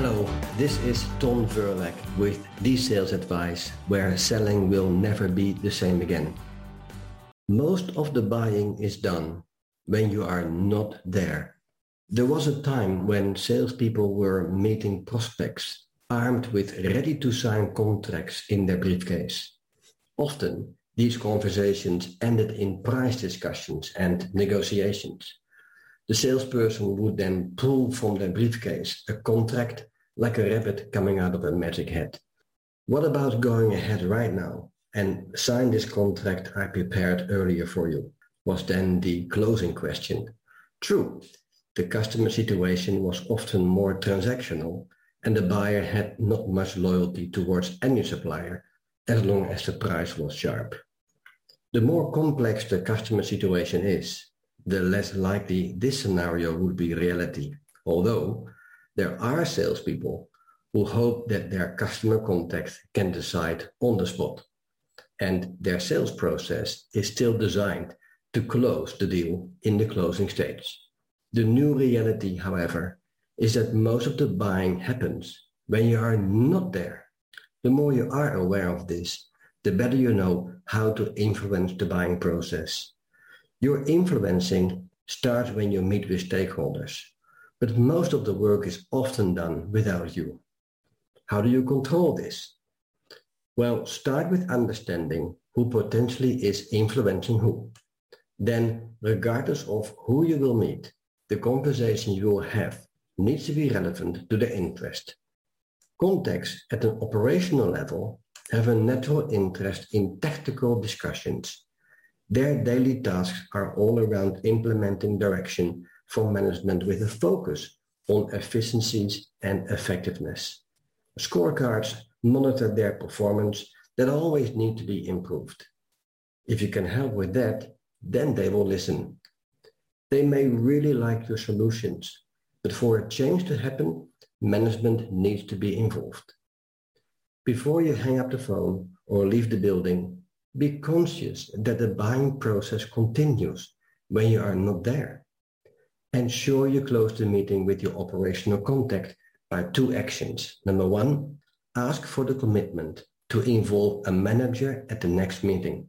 Hello, this is Tom Verlek with the sales advice where selling will never be the same again. Most of the buying is done when you are not there. There was a time when salespeople were meeting prospects armed with ready to sign contracts in their briefcase. Often, these conversations ended in price discussions and negotiations. The salesperson would then pull from their briefcase a contract like a rabbit coming out of a magic hat. What about going ahead right now and sign this contract I prepared earlier for you? Was then the closing question. True, the customer situation was often more transactional and the buyer had not much loyalty towards any supplier as long as the price was sharp. The more complex the customer situation is, the less likely this scenario would be reality. Although there are salespeople who hope that their customer contacts can decide on the spot. And their sales process is still designed to close the deal in the closing stage. The new reality, however, is that most of the buying happens when you are not there. The more you are aware of this, the better you know how to influence the buying process. Your influencing starts when you meet with stakeholders, but most of the work is often done without you. How do you control this? Well, start with understanding who potentially is influencing who. Then, regardless of who you will meet, the conversation you will have needs to be relevant to their interest. Contacts at an operational level have a natural interest in tactical discussions. Their daily tasks are all around implementing direction from management with a focus on efficiencies and effectiveness. Scorecards monitor their performance that always need to be improved. If you can help with that, then they will listen. They may really like your solutions, but for a change to happen, management needs to be involved. Before you hang up the phone or leave the building, be conscious that the buying process continues when you are not there. Ensure you close the meeting with your operational contact by two actions. Number one, ask for the commitment to involve a manager at the next meeting.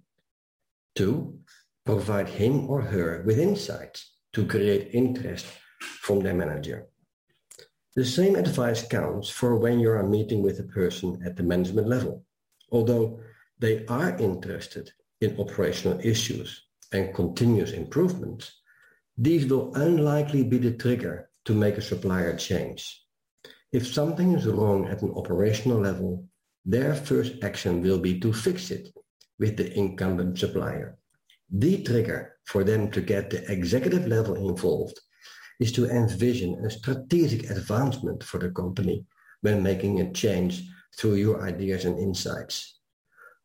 Two, provide him or her with insights to create interest from their manager. The same advice counts for when you are meeting with a person at the management level. Although they are interested in operational issues and continuous improvements, these will unlikely be the trigger to make a supplier change. If something is wrong at an operational level, their first action will be to fix it with the incumbent supplier. The trigger for them to get the executive level involved is to envision a strategic advancement for the company when making a change through your ideas and insights.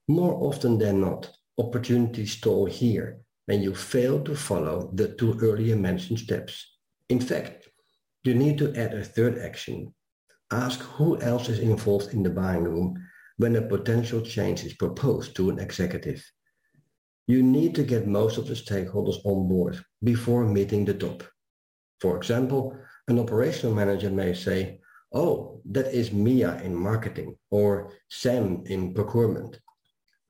More often than not, opportunities stall here when you fail to follow the two earlier mentioned steps. In fact, you need to add a third action. Ask who else is involved in the buying room when a potential change is proposed to an executive. You need to get most of the stakeholders on board before meeting the top. For example, an operational manager may say, oh, that is Mia in marketing or Sam in procurement.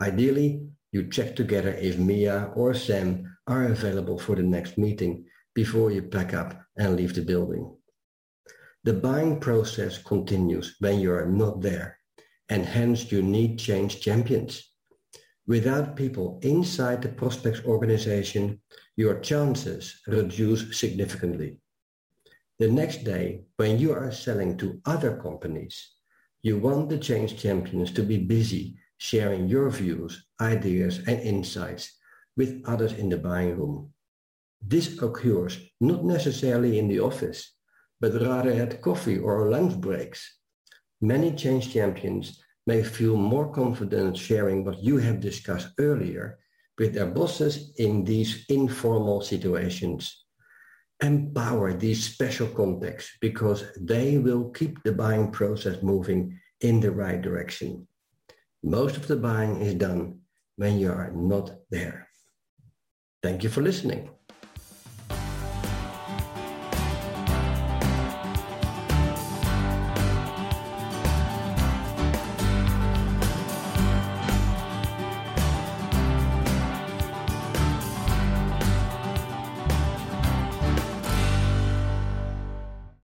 Ideally, you check together if Mia or Sam are available for the next meeting before you pack up and leave the building. The buying process continues when you are not there, and hence you need change champions. Without people inside the prospect's organization, your chances reduce significantly. The next day, when you are selling to other companies, you want the change champions to be busy sharing your views, ideas, and insights with others in the buying room. This occurs not necessarily in the office, but rather at coffee or lunch breaks. Many change champions may feel more confident sharing what you have discussed earlier with their bosses in these informal situations. Empower these special contacts because they will keep the buying process moving in the right direction. Most of the buying is done when you are not there. Thank you for listening.